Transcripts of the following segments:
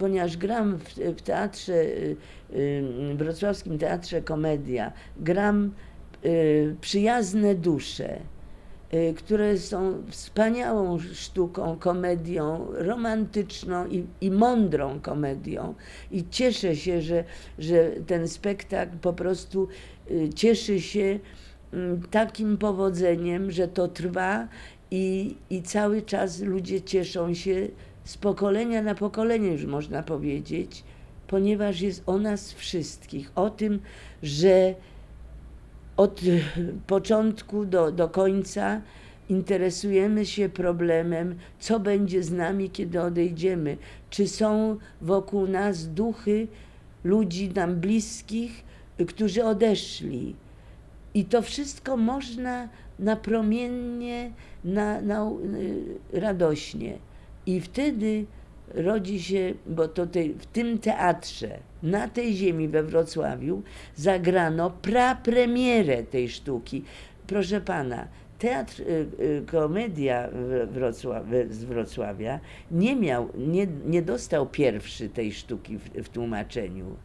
ponieważ gram w, w teatrze, y, y, wrocławskim teatrze Komedia, gram y, przyjazne dusze, które są wspaniałą sztuką, komedią, romantyczną i, i mądrą komedią. I cieszę się, że, że ten spektakl po prostu cieszy się mm, takim powodzeniem, że to trwa i, i cały czas ludzie cieszą się z pokolenia na pokolenie, już można powiedzieć, ponieważ jest o nas wszystkich, o tym, że od początku do, do końca interesujemy się problemem, co będzie z nami, kiedy odejdziemy. Czy są wokół nas duchy ludzi nam bliskich, którzy odeszli. I to wszystko można napromiennie, na, na, y, radośnie. I wtedy rodzi się, bo to tej, w tym teatrze, na tej ziemi we Wrocławiu, zagrano prapremierę tej sztuki. Proszę pana, teatr, y, y, komedia Wrocław, z Wrocławia nie miał, nie, nie dostał pierwszy tej sztuki w, w tłumaczeniu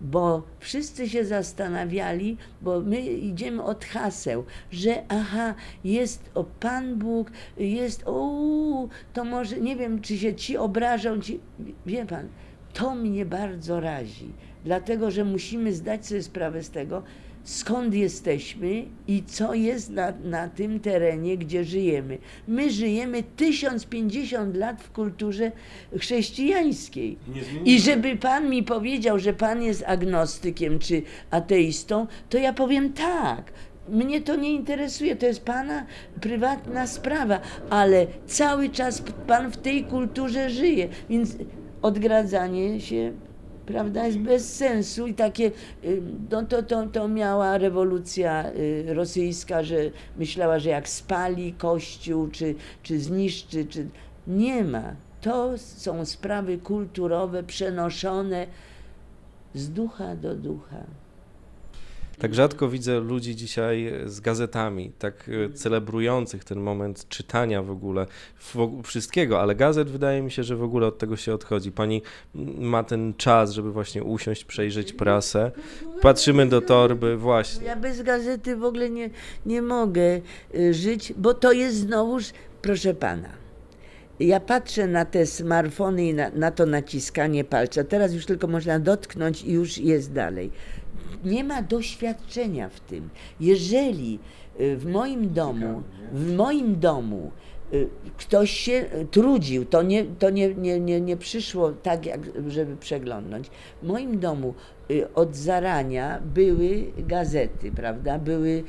bo wszyscy się zastanawiali, bo my idziemy od haseł, że aha, jest o Pan Bóg, jest o, to może, nie wiem, czy się ci obrażą, ci, wie Pan, to mnie bardzo razi, dlatego, że musimy zdać sobie sprawę z tego, skąd jesteśmy i co jest na, na tym terenie, gdzie żyjemy. My żyjemy 1050 lat w kulturze chrześcijańskiej. I żeby pan mi powiedział, że pan jest agnostykiem czy ateistą, to ja powiem tak. Mnie to nie interesuje, to jest pana prywatna sprawa, ale cały czas pan w tej kulturze żyje, więc odgradzanie się prawda, jest bez sensu i takie, y, no to, to, to miała rewolucja y, rosyjska, że myślała, że jak spali kościół, czy, czy zniszczy, czy nie ma. To są sprawy kulturowe przenoszone z ducha do ducha. Tak rzadko widzę ludzi dzisiaj z gazetami, tak e, celebrujących ten moment czytania w ogóle wszystkiego, ale gazet wydaje mi się, że w ogóle od tego się odchodzi. Pani ma ten czas, żeby właśnie usiąść, przejrzeć prasę. Patrzymy do torby, właśnie. Ja bez gazety w ogóle nie, nie mogę y, żyć, bo to jest znowuż, proszę pana. Ja patrzę na te smartfony i na, na to naciskanie palca. Teraz już tylko można dotknąć i już jest dalej nie ma doświadczenia w tym. Jeżeli y, w moim domu, w moim domu y, ktoś się trudził, to nie, to nie, nie, nie, nie przyszło tak, jak, żeby przeglądnąć. W moim domu y, od zarania były gazety, prawda? Były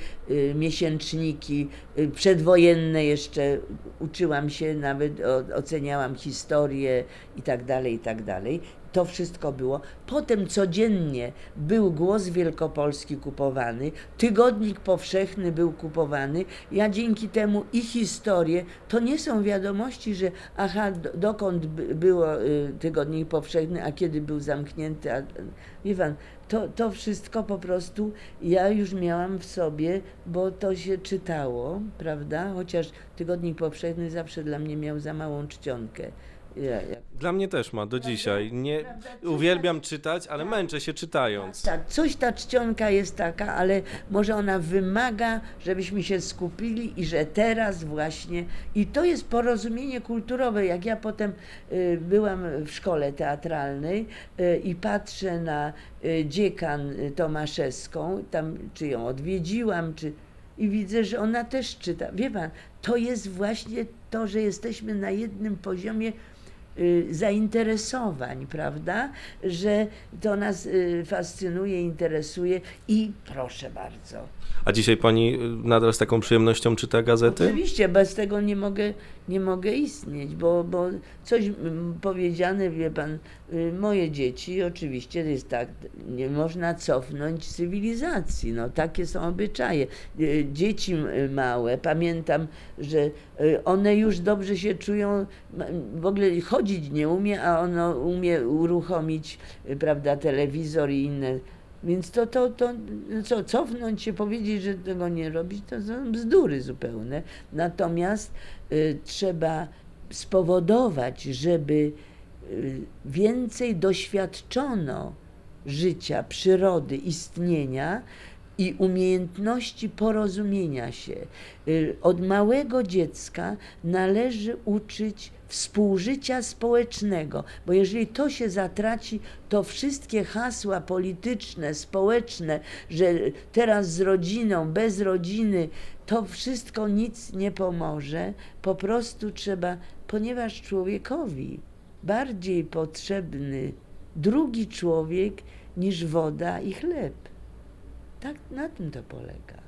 miesięczniki przedwojenne jeszcze, uczyłam się nawet, oceniałam historię i tak dalej, i tak dalej to wszystko było. Potem codziennie był Głos Wielkopolski kupowany, Tygodnik Powszechny był kupowany. Ja dzięki temu i historię, to nie są wiadomości, że aha, dokąd było y, Tygodnik Powszechny, a kiedy był zamknięty. A, wie pan, to, to wszystko po prostu ja już miałam w sobie, bo to się czytało, prawda? Chociaż Tygodnik Powszechny zawsze dla mnie miał za małą czcionkę. Ja, Dla mnie też ma do dzisiaj. Nie, uwielbiam czytać, ale męczę się czytając. Tak, coś ta czcionka jest taka, ale może ona wymaga, żebyśmy się skupili i że teraz właśnie. I to jest porozumienie kulturowe. Jak ja potem y, byłam w szkole teatralnej y, i patrzę na y, dziekan Tomaszewską, tam czy ją odwiedziłam, czy i widzę, że ona też czyta. Wie pan, to jest właśnie to, że jesteśmy na jednym poziomie zainteresowań, prawda? Że to nas y, fascynuje, interesuje i proszę bardzo. A dzisiaj pani y, nadal z taką przyjemnością czyta gazety? Oczywiście, bez tego nie mogę, nie mogę istnieć, bo, bo coś powiedziane, wie pan, moje dzieci, oczywiście jest tak, nie można cofnąć cywilizacji, no takie są obyczaje. Dzieci małe, pamiętam, że one już dobrze się czują, w ogóle chodzić nie umie, a ono umie uruchomić, prawda, telewizor i inne. Więc to, to, to co, cofnąć się, powiedzieć, że tego nie robić, to są bzdury zupełne. Natomiast y, trzeba spowodować, żeby y, więcej doświadczono życia, przyrody, istnienia i umiejętności porozumienia się. Y, Od małego dziecka należy uczyć współżycia społecznego, bo jeżeli to się zatraci, to wszystkie hasła polityczne, społeczne, że teraz z rodziną, bez rodziny, to wszystko nic nie pomoże. Po prostu trzeba, ponieważ człowiekowi bardziej potrzebny drugi człowiek niż woda i chleb. Tak na tym to polega.